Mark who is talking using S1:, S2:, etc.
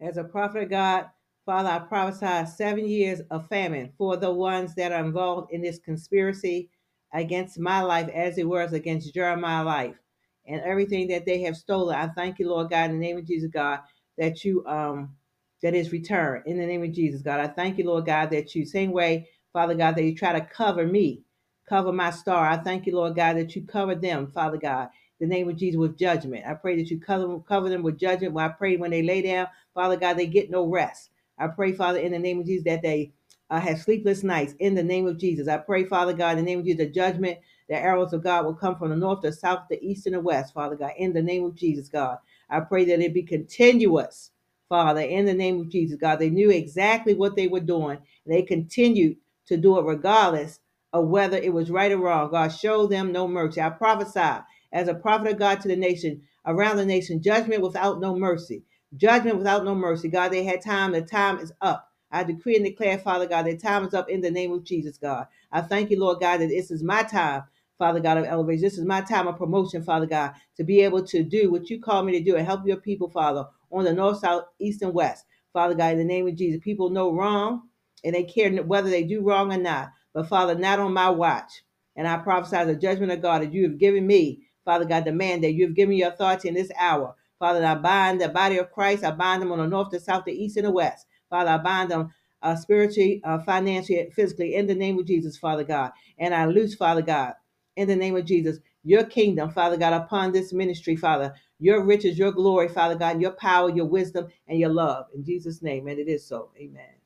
S1: As a prophet of God, Father, I prophesy seven years of famine for the ones that are involved in this conspiracy against my life as it was against Jeremiah's life and everything that they have stolen. I thank you, Lord God, in the name of Jesus, God, that you um that is returned in the name of Jesus, God. I thank you, Lord God, that you same way, Father God, that you try to cover me, cover my star. I thank you, Lord God, that you cover them, Father God, the name of Jesus with judgment. I pray that you cover cover them with judgment. When I pray when they lay down. Father God, they get no rest. I pray, Father, in the name of Jesus, that they uh, have sleepless nights in the name of Jesus. I pray, Father God, in the name of Jesus, the judgment, the arrows of God will come from the north, the south, the east, and the west, Father God, in the name of Jesus, God. I pray that it be continuous, Father, in the name of Jesus, God. They knew exactly what they were doing. They continued to do it regardless of whether it was right or wrong. God, show them no mercy. I prophesy as a prophet of God to the nation, around the nation, judgment without no mercy judgment without no mercy. God, they had time. The time is up. I decree and declare, Father God, that time is up in the name of Jesus, God. I thank you, Lord God, that this is my time, Father God of elevation. This is my time of promotion, Father God, to be able to do what you call me to do and help your people, Father, on the north, south, east, and west. Father God, in the name of Jesus, people know wrong and they care whether they do wrong or not. But Father, not on my watch. And I prophesy the judgment of God that you have given me, Father God, the man that You have given me authority in this hour Father, I bind the body of Christ. I bind them on the north, the south, the east, and the west. Father, I bind them uh, spiritually, uh, financially, physically, in the name of Jesus, Father God. And I loose, Father God, in the name of Jesus, your kingdom, Father God, upon this ministry, Father. Your riches, your glory, Father God, your power, your wisdom, and your love. In Jesus' name, and it is so. Amen.